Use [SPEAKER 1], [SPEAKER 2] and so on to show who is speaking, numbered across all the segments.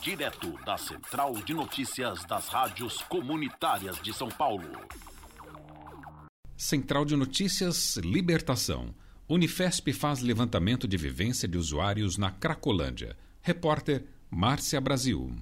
[SPEAKER 1] direto da Central de Notícias das Rádios Comunitárias de São Paulo.
[SPEAKER 2] Central de Notícias Libertação. Unifesp faz levantamento de vivência de usuários na Cracolândia. Repórter Márcia Brasil.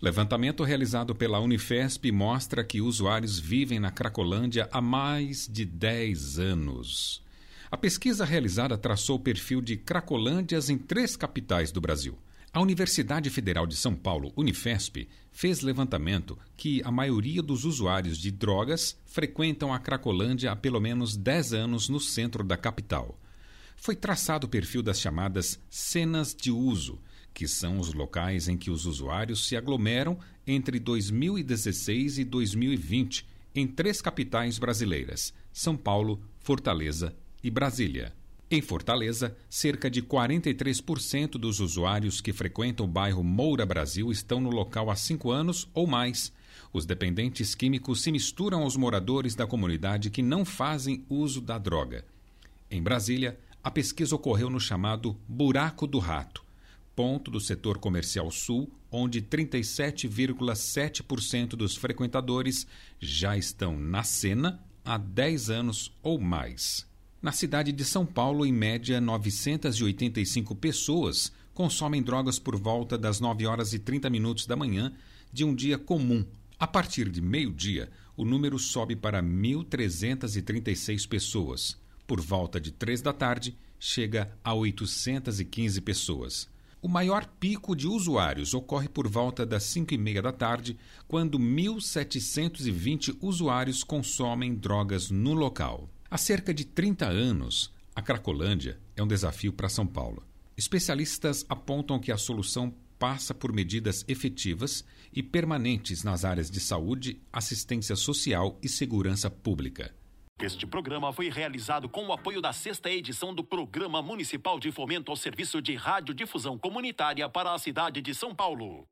[SPEAKER 2] Levantamento realizado pela Unifesp mostra que usuários vivem na Cracolândia há mais de 10 anos. A pesquisa realizada traçou o perfil de Cracolândias em três capitais do Brasil. A Universidade Federal de São Paulo, Unifesp, fez levantamento que a maioria dos usuários de drogas frequentam a Cracolândia há pelo menos 10 anos no centro da capital. Foi traçado o perfil das chamadas cenas de uso, que são os locais em que os usuários se aglomeram entre 2016 e 2020 em três capitais brasileiras: São Paulo, Fortaleza e Brasília. Em Fortaleza, cerca de 43% dos usuários que frequentam o bairro Moura Brasil estão no local há cinco anos ou mais. Os dependentes químicos se misturam aos moradores da comunidade que não fazem uso da droga. Em Brasília, a pesquisa ocorreu no chamado Buraco do Rato, ponto do setor comercial sul, onde 37,7% dos frequentadores já estão na cena há 10 anos ou mais. Na cidade de São Paulo, em média, 985 pessoas consomem drogas por volta das 9 horas e 30 minutos da manhã de um dia comum. A partir de meio-dia, o número sobe para 1.336 pessoas. Por volta de 3 da tarde, chega a 815 pessoas. O maior pico de usuários ocorre por volta das 5 e meia da tarde, quando 1.720 usuários consomem drogas no local. Há cerca de 30 anos, a Cracolândia é um desafio para São Paulo. Especialistas apontam que a solução passa por medidas efetivas e permanentes nas áreas de saúde, assistência social e segurança pública.
[SPEAKER 1] Este programa foi realizado com o apoio da sexta edição do Programa Municipal de Fomento ao Serviço de Radiodifusão Comunitária para a cidade de São Paulo.